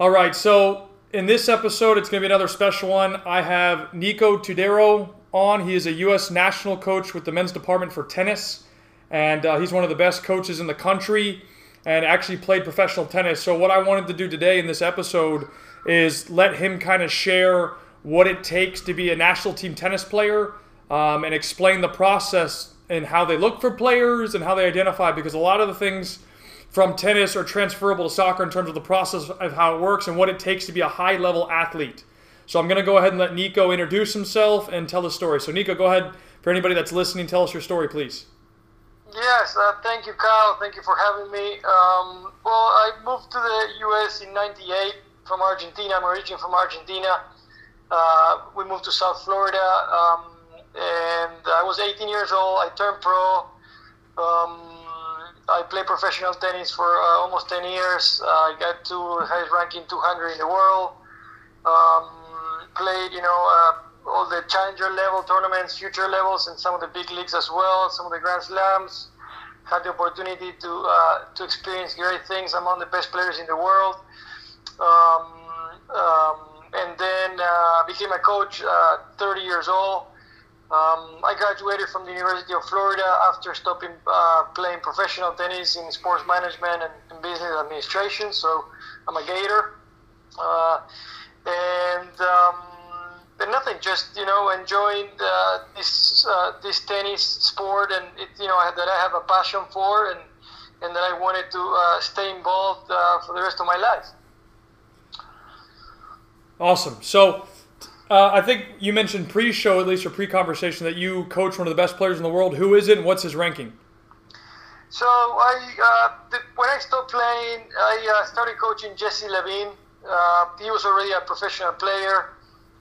All right, so in this episode, it's going to be another special one. I have Nico Todero on. He is a U.S. national coach with the men's department for tennis, and uh, he's one of the best coaches in the country and actually played professional tennis. So, what I wanted to do today in this episode is let him kind of share what it takes to be a national team tennis player um, and explain the process and how they look for players and how they identify because a lot of the things from tennis are transferable to soccer in terms of the process of how it works and what it takes to be a high level athlete. So I'm going to go ahead and let Nico introduce himself and tell the story. So, Nico, go ahead. For anybody that's listening, tell us your story, please. Yes, uh, thank you, Kyle. Thank you for having me. Um, well, I moved to the U.S. in '98 from Argentina. I'm originally from Argentina. Uh, we moved to South Florida, um, and I was 18 years old. I turned pro. Um, played professional tennis for uh, almost 10 years. I got to highest ranking 200 in the world. Um, played, you know, uh, all the challenger level tournaments, future levels, and some of the big leagues as well. Some of the Grand Slams. Had the opportunity to uh, to experience great things among the best players in the world. Um, um, and then uh, became a coach, uh, 30 years old. Um, I graduated from the University of Florida after stopping uh, playing professional tennis in sports management and, and business administration. So I'm a Gator, uh, and um, but nothing. Just you know, enjoying the, this uh, this tennis sport, and it, you know that I have a passion for, and and that I wanted to uh, stay involved uh, for the rest of my life. Awesome. So uh, I think you mentioned pre-show, at least or pre-conversation, that you coach one of the best players in the world. Who is it, and what's his ranking? So I, uh, when I stopped playing, I uh, started coaching Jesse Levine. Uh, he was already a professional player,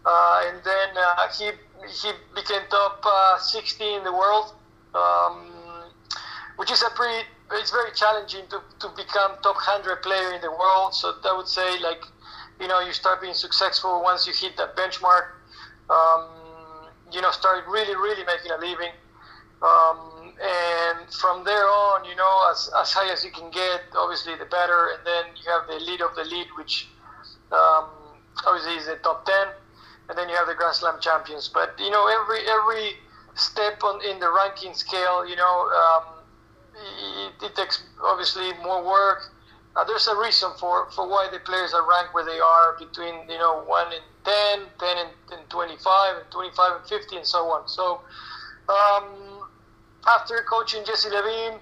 uh, and then uh, he he became top 60 in the world, um, which is a pretty. It's very challenging to, to become top 100 player in the world. So I would say like you know, you start being successful once you hit that benchmark. Um, you know, start really, really making a living. Um, and from there on, you know, as, as high as you can get, obviously the better. And then you have the lead of the lead, which um, obviously is the top 10. And then you have the Grand Slam champions. But, you know, every every step on in the ranking scale, you know, um, it, it takes obviously more work uh, there's a reason for, for why the players are ranked where they are between you know 1 and 10 10 and, and 25 and 25 and 50 and so on. So um, after coaching jesse levine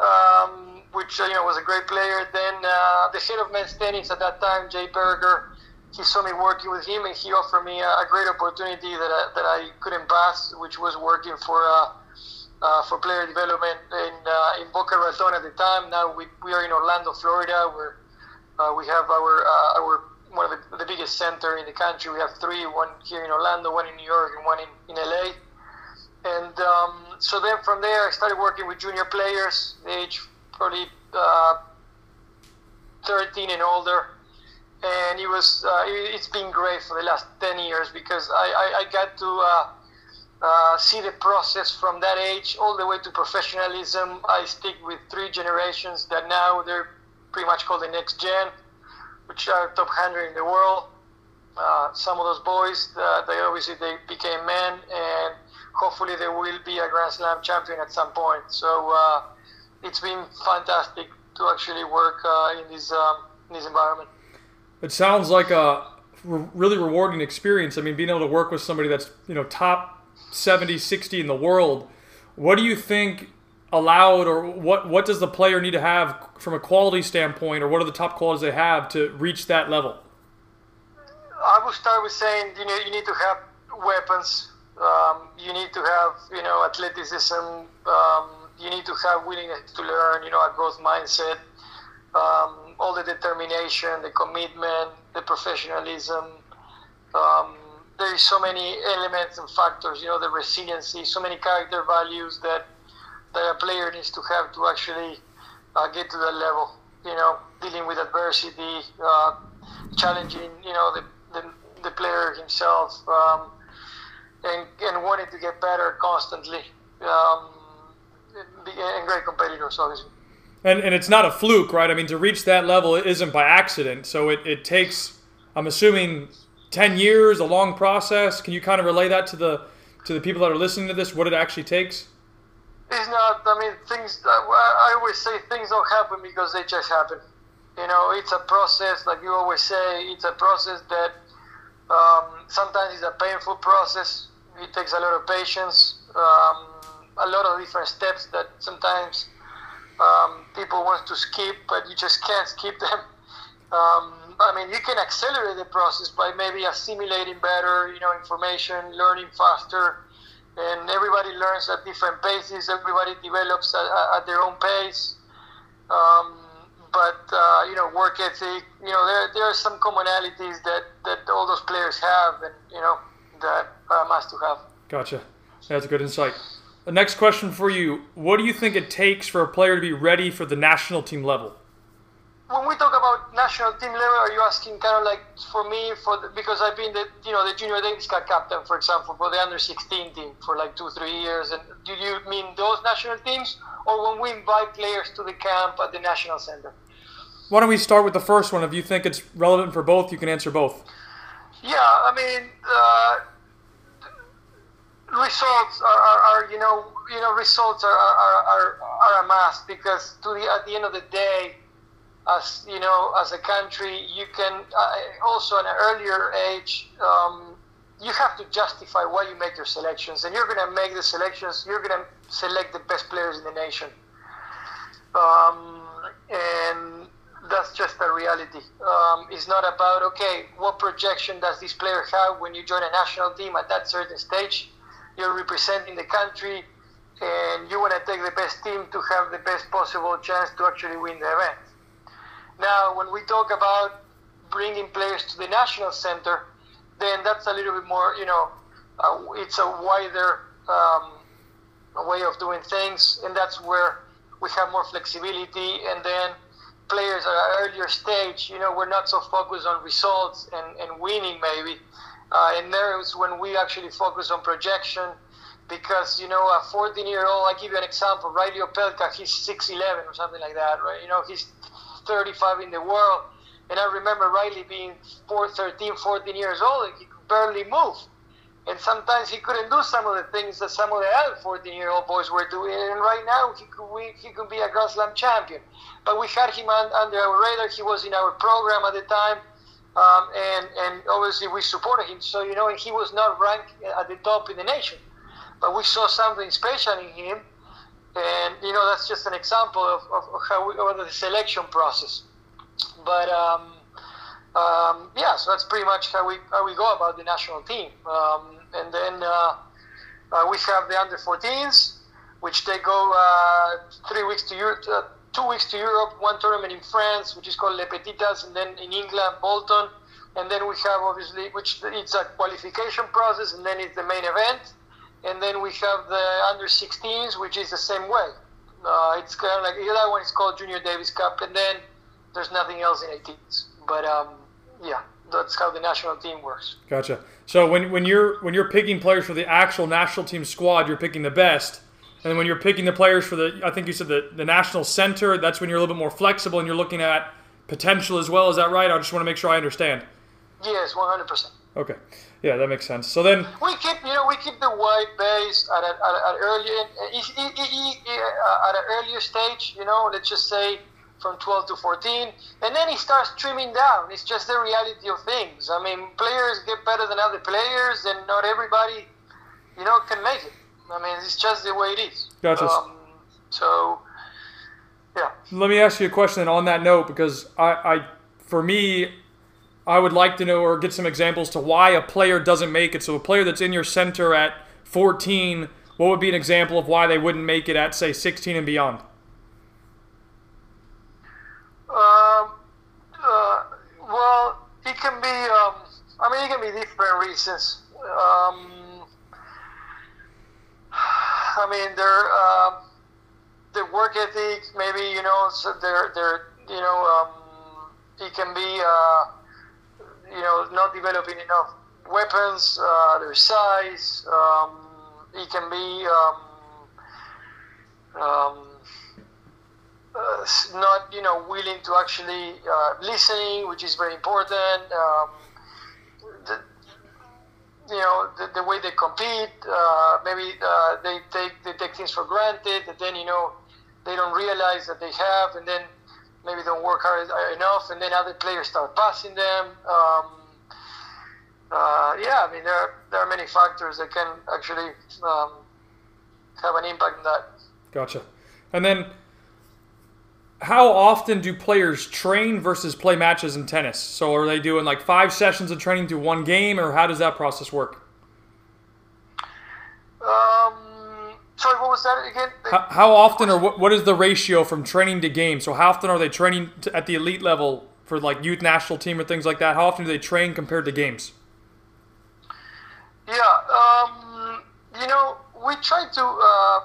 um, which you know was a great player then uh, the head of men's tennis at that time jay berger he saw me working with him and he offered me a, a great opportunity that I, that I couldn't pass which was working for uh, uh, for player development in uh, in Boca Raton at the time. Now we, we are in Orlando, Florida, where uh, we have our uh, our one of the, the, biggest center in the country. We have three: one here in Orlando, one in New York, and one in, in LA. And um, so then from there, I started working with junior players, age probably uh, 13 and older. And it was uh, it's been great for the last 10 years because I, I, I got to uh, see the process from that age all the way to professionalism. I stick with three generations that now they're pretty much called the next gen, which are top 100 in the world. Uh, some of those boys, uh, they obviously they became men, and hopefully they will be a Grand Slam champion at some point. So uh, it's been fantastic to actually work uh, in this um, in this environment. It sounds like a really rewarding experience. I mean, being able to work with somebody that's you know top 70, 60 in the world. What do you think allowed, or what what does the player need to have from a quality standpoint, or what are the top qualities they have to reach that level? I would start with saying you know you need to have weapons. Um, you need to have you know athleticism. Um, you need to have willingness to learn. You know a growth mindset. Um, all the determination, the commitment, the professionalism. Um, there is so many elements and factors, you know, the resiliency, so many character values that that a player needs to have to actually uh, get to that level. You know, dealing with adversity, uh, challenging, you know, the, the, the player himself, um, and, and wanting to get better constantly. Um, and great competitors, obviously. And, and it's not a fluke, right? I mean, to reach that level it isn't by accident. So it, it takes, I'm assuming, 10 years, a long process. Can you kind of relay that to the to the people that are listening to this, what it actually takes? It's not, I mean, things, I always say things don't happen because they just happen. You know, it's a process, like you always say, it's a process that um, sometimes it's a painful process. It takes a lot of patience, um, a lot of different steps that sometimes um, people want to skip, but you just can't skip them. Um, I mean, you can accelerate the process by maybe assimilating better, you know, information, learning faster, and everybody learns at different paces. Everybody develops at, at their own pace. Um, but uh, you know, work ethic. You know, there there are some commonalities that that all those players have, and you know, that must to have. Gotcha. That's a good insight. The next question for you: What do you think it takes for a player to be ready for the national team level? When we talk about national team level, are you asking kind of like for me for the, because I've been the you know the Junior Davis Cup captain, for example, for the under 16 team for like two three years, and do you mean those national teams? or when we invite players to the camp at the National Center. Why don't we start with the first one? If you think it's relevant for both, you can answer both. Yeah, I mean, uh, results are, are, are, you know you know results are, are, are, are a must because to the, at the end of the day, as you know, as a country, you can uh, also at an earlier age. Um, you have to justify why you make your selections, and you're going to make the selections. You're going to select the best players in the nation. Um, and that's just a reality. Um, it's not about, okay, what projection does this player have when you join a national team at that certain stage? You're representing the country and you want to take the best team to have the best possible chance to actually win the event. Now, when we talk about bringing players to the national center, then that's a little bit more, you know, uh, it's a wider um, way of doing things, and that's where we have more flexibility. And then players at an earlier stage, you know, we're not so focused on results and, and winning maybe. Uh, and there's when we actually focus on projection because, you know, a 14 year old, I give you an example, Reilly Opelka, he's 6'11 or something like that, right? You know, he's 35 in the world. And I remember Reilly being 4, 13, 14 years old and he could barely move and sometimes he couldn't do some of the things that some of the other 14 year old boys were doing. And right now, he could, we, he could be a Grand Slam champion. But we had him on, under our radar. He was in our program at the time. Um, and, and obviously, we supported him. So, you know, he was not ranked at the top in the nation. But we saw something special in him. And, you know, that's just an example of, of, how we, of the selection process. But, um, um, yeah, so that's pretty much how we how we go about the national team. Um, and then uh, uh, we have the under 14s, which they go uh, three weeks to Europe, uh, two weeks to Europe, one tournament in France, which is called Les Petits As, and then in England, Bolton. And then we have obviously, which it's a qualification process, and then it's the main event. And then we have the under 16s, which is the same way. Uh, it's kind of like that one is called Junior Davis Cup, and then there's nothing else in 18s. But um, yeah, that's how the national team works. Gotcha. So when, when you're when you're picking players for the actual national team squad, you're picking the best. And when you're picking the players for the, I think you said the, the national center, that's when you're a little bit more flexible and you're looking at potential as well. Is that right? I just want to make sure I understand. Yes, 100%. Okay. Yeah, that makes sense. So then we keep, you know, we keep the white base at an at, at early at an earlier stage. You know, let's just say from 12 to 14, and then he starts trimming down. It's just the reality of things. I mean, players get better than other players, and not everybody, you know, can make it. I mean, it's just the way it is. Gotcha. Um, so, yeah. Let me ask you a question on that note, because I, I, for me, I would like to know or get some examples to why a player doesn't make it. So a player that's in your center at 14, what would be an example of why they wouldn't make it at say 16 and beyond? Um, uh, well, it can be. Um, I mean, it can be different reasons. Um, I mean, their uh, their work ethic, maybe you know, so they're you know, um, it can be uh, you know not developing enough weapons, uh, their size. Um, it can be um, um, uh, not you know willing to actually uh, listening, which is very important. Um, the, you know the, the way they compete, uh, maybe uh, they take they take things for granted, and then you know they don't realize that they have, and then maybe don't work hard enough, and then other players start passing them. Um, uh, yeah, I mean there are, there are many factors that can actually um, have an impact on that. Gotcha. And then how often do players train versus play matches in tennis? So are they doing like five sessions of training to one game, or how does that process work? Um, sorry, what was that again? How, how often, or what, what is the ratio from training to game? So how often are they training to, at the elite level for like youth national team or things like that? How often do they train compared to games? Yeah, um, you know, we try to. Uh,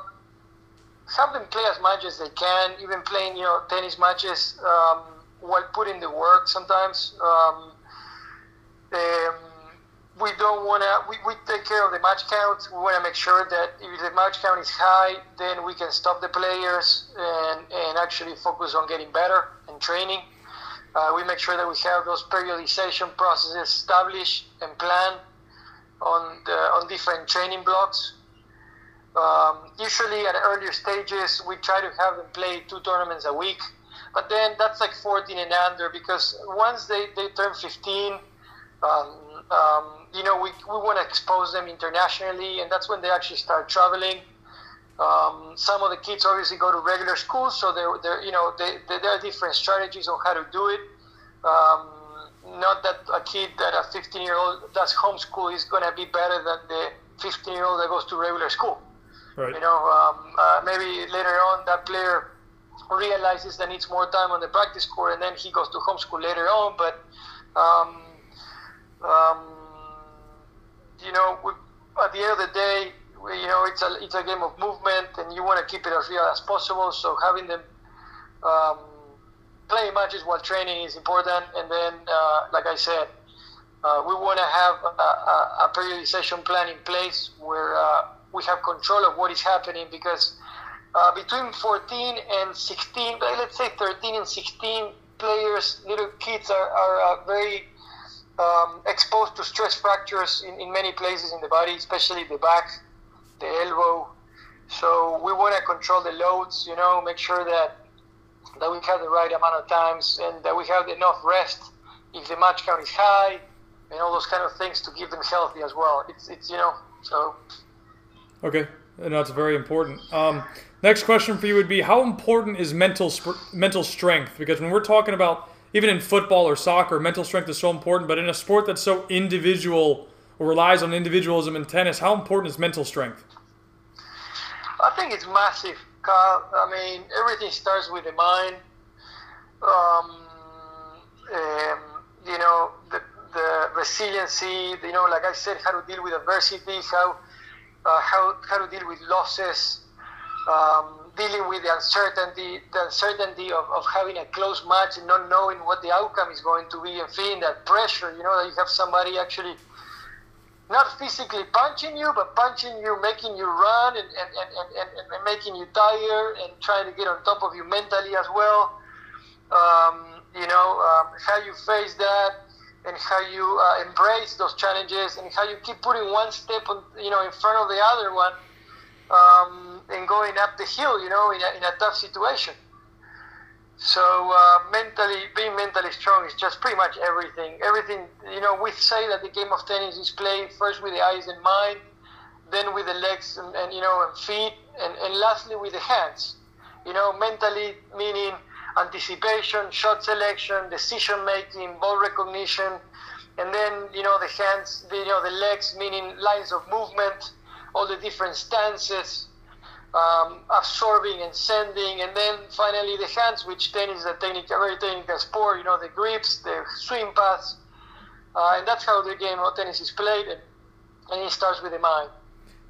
have them play as much as they can, even playing you know tennis matches um, while putting the work. Sometimes um, um, we don't want to. We, we take care of the match count. We want to make sure that if the match count is high, then we can stop the players and and actually focus on getting better and training. Uh, we make sure that we have those periodization processes established and planned on the, on different training blocks um, usually at earlier stages, we try to have them play two tournaments a week, but then that's like 14 and under because once they, they turn 15, um, um, you know, we, we want to expose them internationally, and that's when they actually start traveling. Um, some of the kids obviously go to regular schools, so they're, they're you know, they, they, there are different strategies on how to do it. Um, not that a kid that a 15 year old does homeschool is going to be better than the 15 year old that goes to regular school. Right. You know, um, uh, maybe later on that player realizes that needs more time on the practice court, and then he goes to homeschool later on. But um, you know, we, at the end of the day, we, you know, it's a it's a game of movement, and you want to keep it as real as possible. So having them um, play matches while training is important. And then, uh, like I said, uh, we want to have a, a, a, periodization plan in place where uh, we have control of what is happening because uh, between 14 and 16, let's say 13 and 16 players, little kids are, are uh, very um, exposed to stress fractures in, in many places in the body, especially the back, the elbow. So we want to control the loads, you know, make sure that that we have the right amount of times and that we have enough rest if the match count is high and all those kind of things to keep them healthy as well. It's, it's you know, so Okay, and that's very important. Um, next question for you would be: How important is mental sp- mental strength? Because when we're talking about even in football or soccer, mental strength is so important. But in a sport that's so individual or relies on individualism in tennis, how important is mental strength? I think it's massive, Carl. I mean, everything starts with the mind. Um, um, you know, the, the resiliency. You know, like I said, how to deal with adversity, how uh, how, how to deal with losses, um, dealing with the uncertainty, the uncertainty of, of having a close match and not knowing what the outcome is going to be and feeling that pressure, you know, that you have somebody actually not physically punching you, but punching you, making you run and, and, and, and, and making you tired and trying to get on top of you mentally as well. Um, you know, um, how you face that, and how you uh, embrace those challenges and how you keep putting one step on, you know in front of the other one um, and going up the hill you know in a, in a tough situation. So uh, mentally being mentally strong is just pretty much everything. Everything you know we say that the game of tennis is played first with the eyes and mind then with the legs and, and you know and feet and, and lastly with the hands. You know mentally meaning anticipation, shot selection, decision making, ball recognition, and then you know the hands, the, you know the legs, meaning lines of movement, all the different stances, um, absorbing and sending, and then finally the hands, which then is a technical, very technical sport. You know the grips, the swing paths, uh, and that's how the game of tennis is played, and, and it starts with the mind.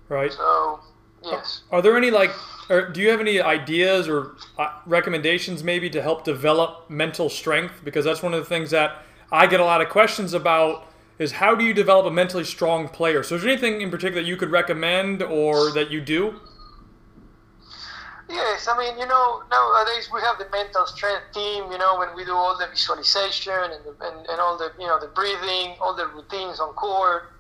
Right. So Yes. Are there any like, or do you have any ideas or uh, recommendations maybe to help develop mental strength? Because that's one of the things that I get a lot of questions about. Is how do you develop a mentally strong player? So, is there anything in particular that you could recommend or that you do? Yes, I mean, you know, nowadays we have the mental strength team, you know, when we do all the visualization and, the, and, and all the, you know, the breathing, all the routines on court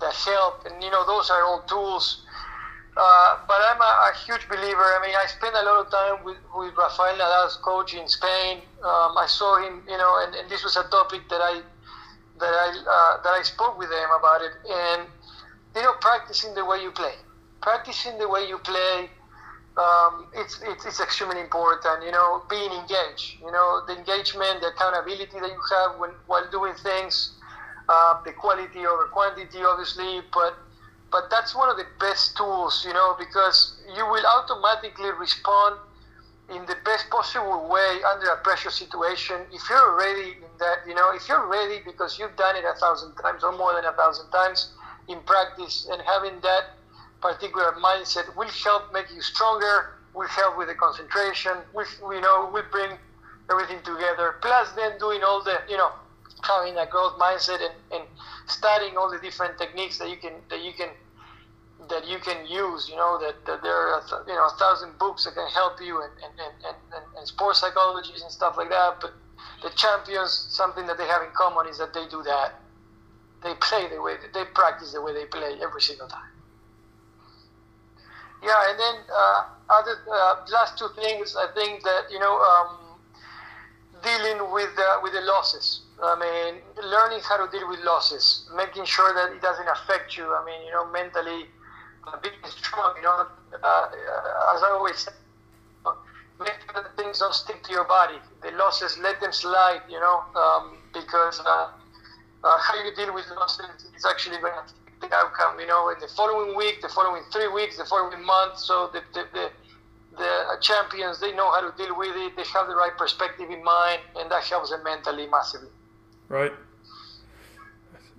that help. And, you know, those are all tools. Uh, but I'm a, a, huge believer. I mean, I spent a lot of time with, with Rafael Nadal's coach in Spain. Um, I saw him, you know, and, and, this was a topic that I that I uh, that I spoke with him about it. And you know, practicing the way you play, practicing the way you play um, it's, it's, it's extremely important. You know, being engaged. You know, the engagement, the accountability that you have when while doing things, uh, the quality over quantity, obviously, but but that's one of the best tools. You know, because you will automatically respond in the best possible way under a pressure situation. If you're ready in that, you know, if you're ready because you've done it a thousand times or more than a thousand times in practice and having that particular mindset will help make you stronger, will help with the concentration, we, you know, we bring everything together. Plus then doing all the, you know, having a growth mindset and, and studying all the different techniques that you can, that you can, that you can use, you know, that, that there are, you know, a thousand books that can help you and, and, and, and, and sports psychologies and stuff like that. But the champions, something that they have in common is that they do that. They play the way, they practice the way they play every single time. Yeah, and then uh, other uh, last two things, I think that you know, um, dealing with uh, with the losses. I mean, learning how to deal with losses, making sure that it doesn't affect you. I mean, you know, mentally uh, being strong. You know, uh, uh, as I always say, make sure that things don't stick to your body. The losses, let them slide. You know, um, because how you deal with losses is actually going to the outcome, you know, in the following week, the following three weeks, the following month. So the, the, the, the champions, they know how to deal with it. They have the right perspective in mind, and that helps them mentally massively. Right.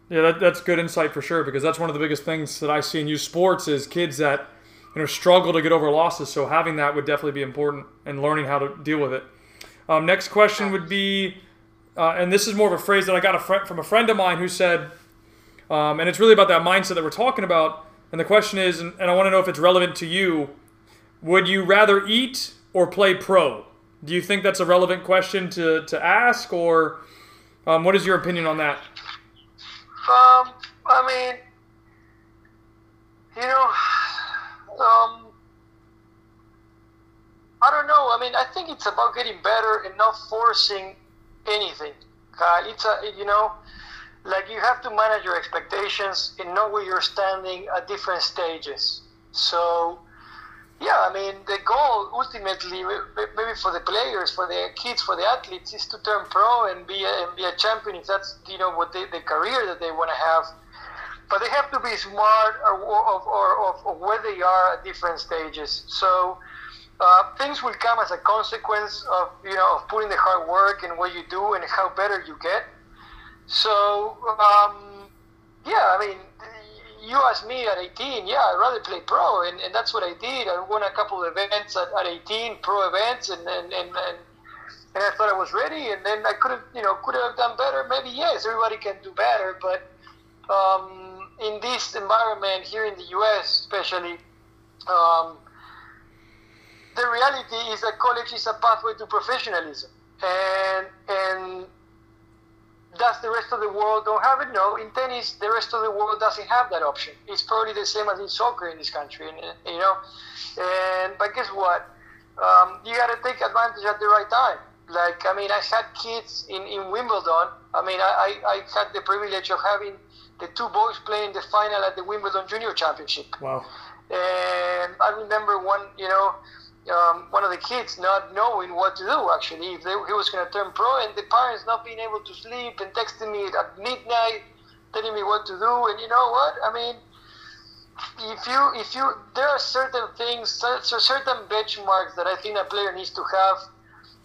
Yeah, that, that's good insight for sure because that's one of the biggest things that I see in youth sports is kids that you know struggle to get over losses. So having that would definitely be important and learning how to deal with it. Um, next question would be, uh, and this is more of a phrase that I got a fr- from a friend of mine who said, um, and it's really about that mindset that we're talking about. And the question is, and, and I want to know if it's relevant to you, would you rather eat or play pro? Do you think that's a relevant question to, to ask, or um, what is your opinion on that? Um, I mean, you know, um, I don't know. I mean, I think it's about getting better and not forcing anything. Kyle. It's a, you know, like you have to manage your expectations and know where you're standing at different stages. So, yeah, I mean, the goal ultimately, maybe for the players, for the kids, for the athletes, is to turn pro and be a, and be a champion if that's you know what they, the career that they want to have. But they have to be smart of, of, of, of where they are at different stages. So. Uh, things will come as a consequence of you know of putting the hard work and what you do and how better you get. So, um, yeah, I mean, you asked me at 18, yeah, I'd rather play pro, and, and that's what I did. I won a couple of events at, at 18, pro events, and, and, and, and, and I thought I was ready, and then I could have, you know, could have done better. Maybe, yes, everybody can do better, but um, in this environment here in the U.S., especially, um, the reality is that college is a pathway to professionalism, and and does the rest of the world don't have it? No. In tennis, the rest of the world doesn't have that option. It's probably the same as in soccer in this country, and, you know. And but guess what? Um, you got to take advantage at the right time. Like I mean, I had kids in, in Wimbledon. I mean, I, I, I had the privilege of having the two boys playing the final at the Wimbledon Junior Championship. Wow. And I remember one, you know, um, one of the kids not knowing what to do actually. If they, he was going to turn pro and the parents not being able to sleep and texting me at midnight telling me what to do. And you know what? I mean if you if you there are certain things certain benchmarks that i think a player needs to have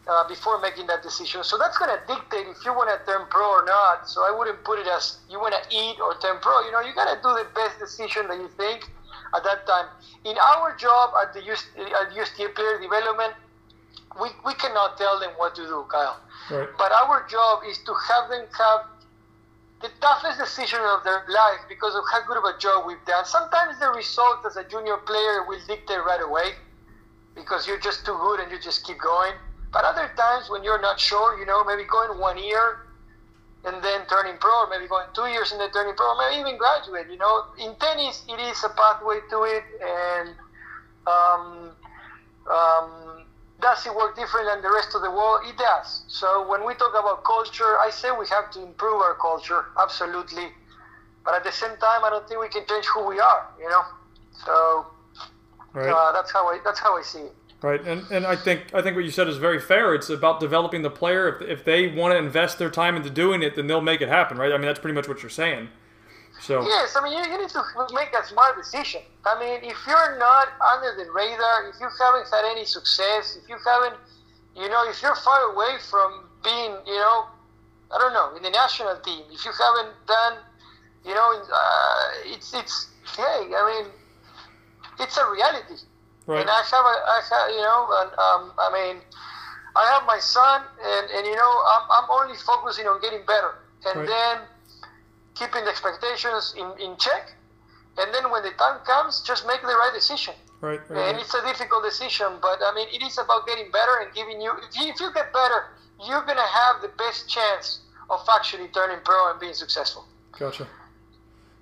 uh, before making that decision. So that's going to dictate if you want to turn pro or not. So i wouldn't put it as you want to eat or turn pro. You know you got to do the best decision that you think at that time. In our job at the UST, at USTA Player Development, we, we cannot tell them what to do, Kyle. Right. But our job is to have them have the toughest decision of their life because of how good of a job we've done. Sometimes the result as a junior player will dictate right away. because you're just too good and you just keep going. But other times when you're not sure, you know, maybe going one year and then turning pro, or maybe going two years and then turning pro, or maybe even graduate. You know, in tennis, it is a pathway to it, and um, um, does it work different than the rest of the world? It does. So when we talk about culture, I say we have to improve our culture, absolutely. But at the same time, I don't think we can change who we are. You know, so right. uh, that's how I that's how I see it. Right, and, and I think I think what you said is very fair. It's about developing the player. If, if they want to invest their time into doing it, then they'll make it happen, right? I mean, that's pretty much what you're saying. So yes, I mean you, you need to make a smart decision. I mean, if you're not under the radar, if you haven't had any success, if you haven't, you know, if you're far away from being, you know, I don't know, in the national team, if you haven't done, you know, uh, it's it's hey, I mean, it's a reality. Right. And I have a, I have, you know, and, um, I mean, I have my son, and, and you know, I'm, I'm only focusing on getting better, and right. then keeping the expectations in, in check, and then when the time comes, just make the right decision. Right, right, and it's a difficult decision, but I mean, it is about getting better and giving you. If you, if you get better, you're gonna have the best chance of actually turning pro and being successful. Gotcha.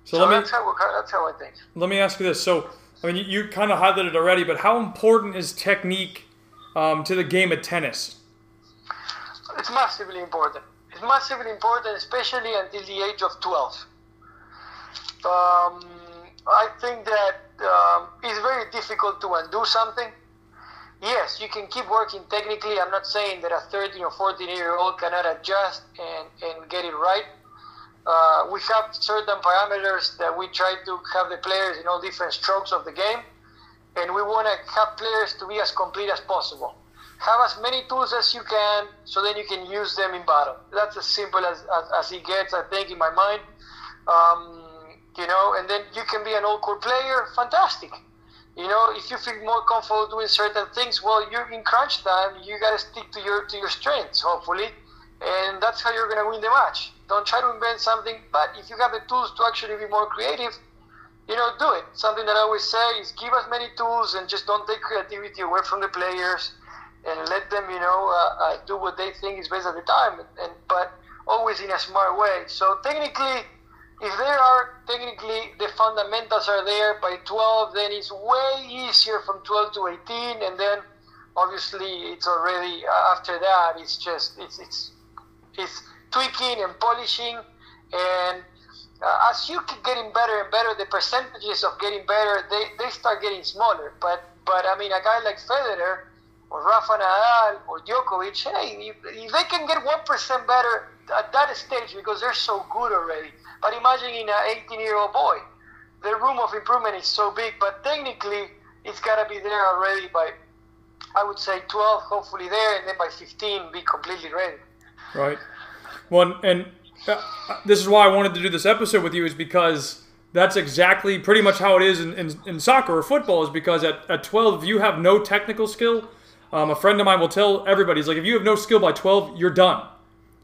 So, so let me, that's how that's how I think. Let me ask you this: so I mean, you, you kind of highlighted already, but how important is technique um, to the game of tennis? It's massively important. It's massively important, especially until the age of 12. Um, I think that um, it's very difficult to undo something. Yes, you can keep working technically. I'm not saying that a 13 or 14 year old cannot adjust and, and get it right uh, we have certain parameters that we try to have the players in all different strokes of the game, and we want to have players to be as complete as possible. Have as many tools as you can, so then you can use them in battle. That's as simple as, as, as it gets, I think, in my mind. Um, you know, and then you can be an all-court player, fantastic. You know, if you feel more comfortable doing certain things, well, you're in crunch time. You got to stick to your to your strengths, hopefully, and that's how you're to win the match. Don't try to invent something, but if you have the tools to actually be more creative, you know, do it. Something that I always say is give as many tools and just don't take creativity away from the players and let them, you know, uh, uh, do what they think is best at the time. And but always in a smart way. So technically, if there are technically the fundamentals are there by 12, then it's way easier from 12 to 18, and then obviously it's already uh, after that. It's just it's it's it's tweaking and polishing. And uh, as you keep getting better and better, the percentages of getting better they, they start getting smaller. But but I mean, a guy like Federer or Rafa Nadal or Djokovic, hey, if, they can get one percent better at that stage because they're so good already. But imagine in an 18 year old boy, the room of improvement is so big. But technically, it's got to be there already by, I would say 12, hopefully there, and then by 15, be completely ready. Right. One and uh, this is why I wanted to do this episode with you is because that's exactly pretty much how it is in, in, in soccer or football is because at, at 12 if you have no technical skill. Um, a friend of mine will tell everybody he's like if you have no skill by 12 you're done.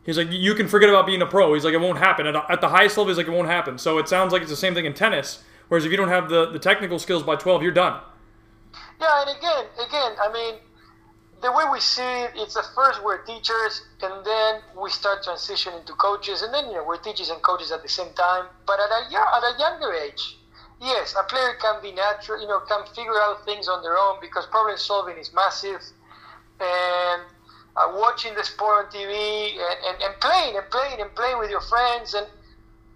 He's like you can forget about being a pro. He's like it won't happen. At, at the highest level he's like it won't happen. So it sounds like it's the same thing in tennis whereas if you don't have the, the technical skills by 12 you're done. Yeah and again again i mean the way we see it, it's at first we're teachers, and then we start transitioning to coaches, and then you know we're teachers and coaches at the same time. But at a at a younger age, yes, a player can be natural, you know, can figure out things on their own because problem solving is massive, and uh, watching the sport on TV and, and, and playing and playing and playing with your friends, and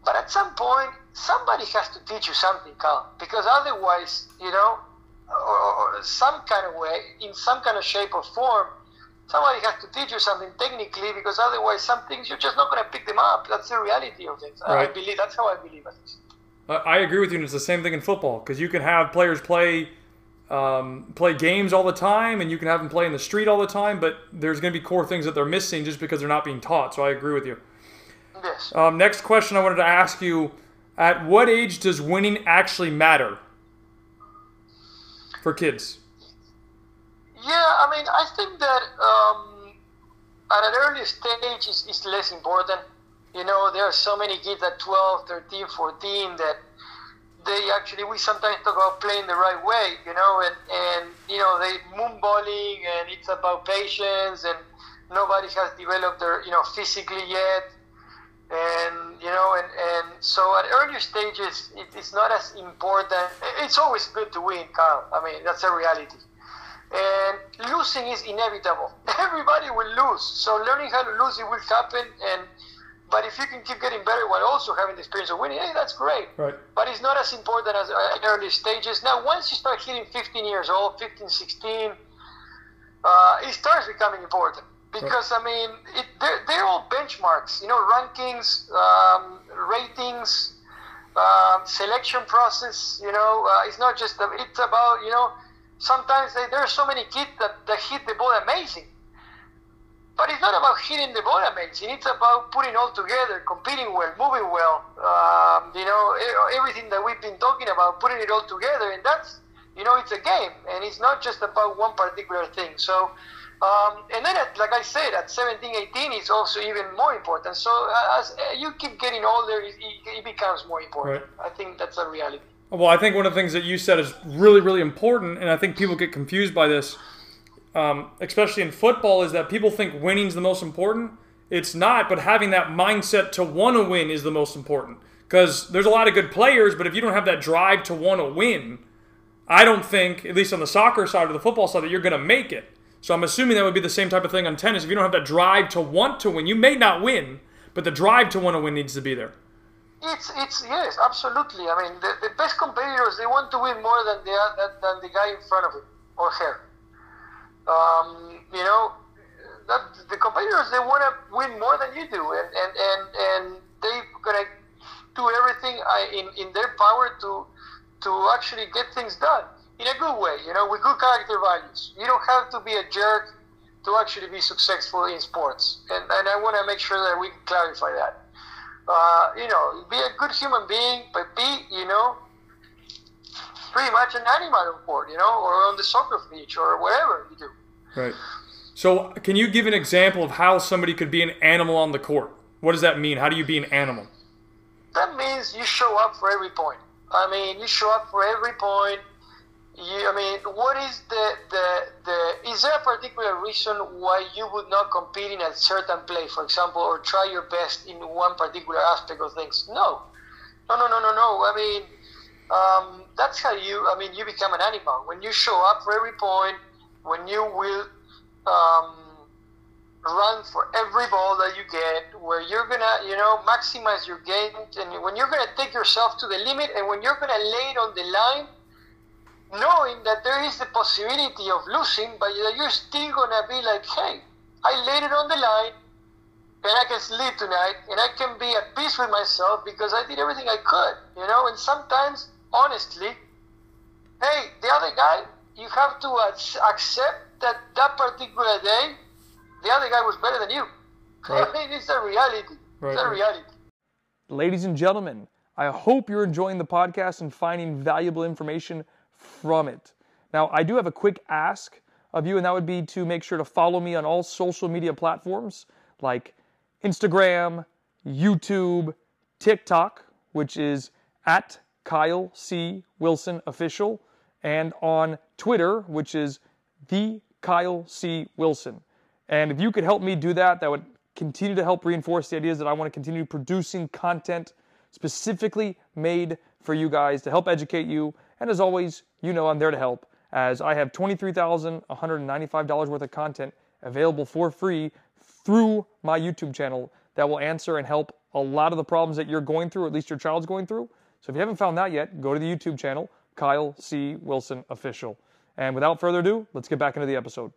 but at some point somebody has to teach you something, Carl, because otherwise, you know, or, or some kind of way, in some kind of shape or form, somebody has to teach you something technically because otherwise some things you're just not going to pick them up. That's the reality of it. Right. i believe that's how i believe it. I agree with you and it's the same thing in football because you can have players play um, play games all the time and you can have them play in the street all the time but there's going to be core things that they're missing just because they're not being taught so i agree with you. Yes. Um, next question i wanted to ask you at what age does winning actually matter for kids? Yeah, I mean, I think that um, at an early stage is, it's less important. You know, there are so many kids at 12, 13, 14 that they actually we sometimes talk about playing the right way, you know, and and you know they moonballing and it's about patience and nobody has developed their you know physically yet, and you know and and so at earlier stages it, it's not as important. It's always good to win, Carl. I mean that's a reality. And losing is inevitable. Everybody will lose. So learning how to lose it will happen and but if you can keep getting better while also having the experience of winning, hey, that's great. Right. But it's not as important as uh, in early stages. Now, once you start hitting 15 years old, 15, 16, uh, it starts becoming important because I mean, it, they're, they're all benchmarks. You know, rankings, um, ratings, um, selection process. You know, uh, it's not just it's about you know. Sometimes they, there are so many kids that, that hit the ball amazing but it's not about hitting the ball amazing. It's about putting all together, competing well, moving well. Um, you know, everything that we've been talking about, putting it all together, and that's you know, it's a game, and it's not just about one particular thing. So, um, and then, at, like I said, at 17, 18, it's also even more important. So, uh, as uh, you keep getting older, it, it becomes more important. Right. I think that's a reality. Well, I think one of the things that you said is really, really important, and I think people get confused by this um, especially in football, is that people think winning's the most important. It's not, but having that mindset to want to win is the most important. Because there's a lot of good players, but if you don't have that drive to want to win, I don't think, at least on the soccer side or the football side, that you're going to make it. So I'm assuming that would be the same type of thing on tennis. If you don't have that drive to want to win, you may not win, but the drive to want to win needs to be there. It's it's yes, absolutely. I mean, the, the best competitors they want to win more than the than the guy in front of him or her. Um, you know, that, the competitors they want to win more than you do, and and and, and they're gonna do everything in in their power to to actually get things done in a good way. You know, with good character values. You don't have to be a jerk to actually be successful in sports, and and I want to make sure that we clarify that. Uh, you know, be a good human being, but be you know pretty much an animal on board, you know, or on the soccer pitch or whatever you do. Right. So, can you give an example of how somebody could be an animal on the court? What does that mean? How do you be an animal? That means you show up for every point. I mean, you show up for every point. You, I mean, what is the, the, the, is there a particular reason why you would not compete in a certain play, for example, or try your best in one particular aspect of things? No. No, no, no, no, no. I mean, um, that's how you. I mean, you become an animal when you show up for every point. When you will um, run for every ball that you get, where you're gonna, you know, maximize your game, and when you're gonna take yourself to the limit, and when you're gonna lay it on the line, knowing that there is the possibility of losing, but you're still gonna be like, hey, I laid it on the line, and I can sleep tonight, and I can be at peace with myself because I did everything I could, you know. And sometimes honestly, hey, the other guy, you have to accept that that particular day, the other guy was better than you. Right. I mean, it's a reality. Right. It's a reality. Ladies and gentlemen, I hope you're enjoying the podcast and finding valuable information from it. Now, I do have a quick ask of you, and that would be to make sure to follow me on all social media platforms like Instagram, YouTube, TikTok, which is at Kyle C. Wilson Official, and on Twitter, which is the Kyle C. Wilson. And if you could help me do that, that would continue to help reinforce the ideas that I want to continue producing content specifically made for you guys to help educate you. And as always, you know I'm there to help, as I have $23,195 worth of content available for free through my YouTube channel that will answer and help a lot of the problems that you're going through, at least your child's going through. So if you haven't found that yet, go to the YouTube channel, Kyle C. Wilson Official. And without further ado, let's get back into the episode.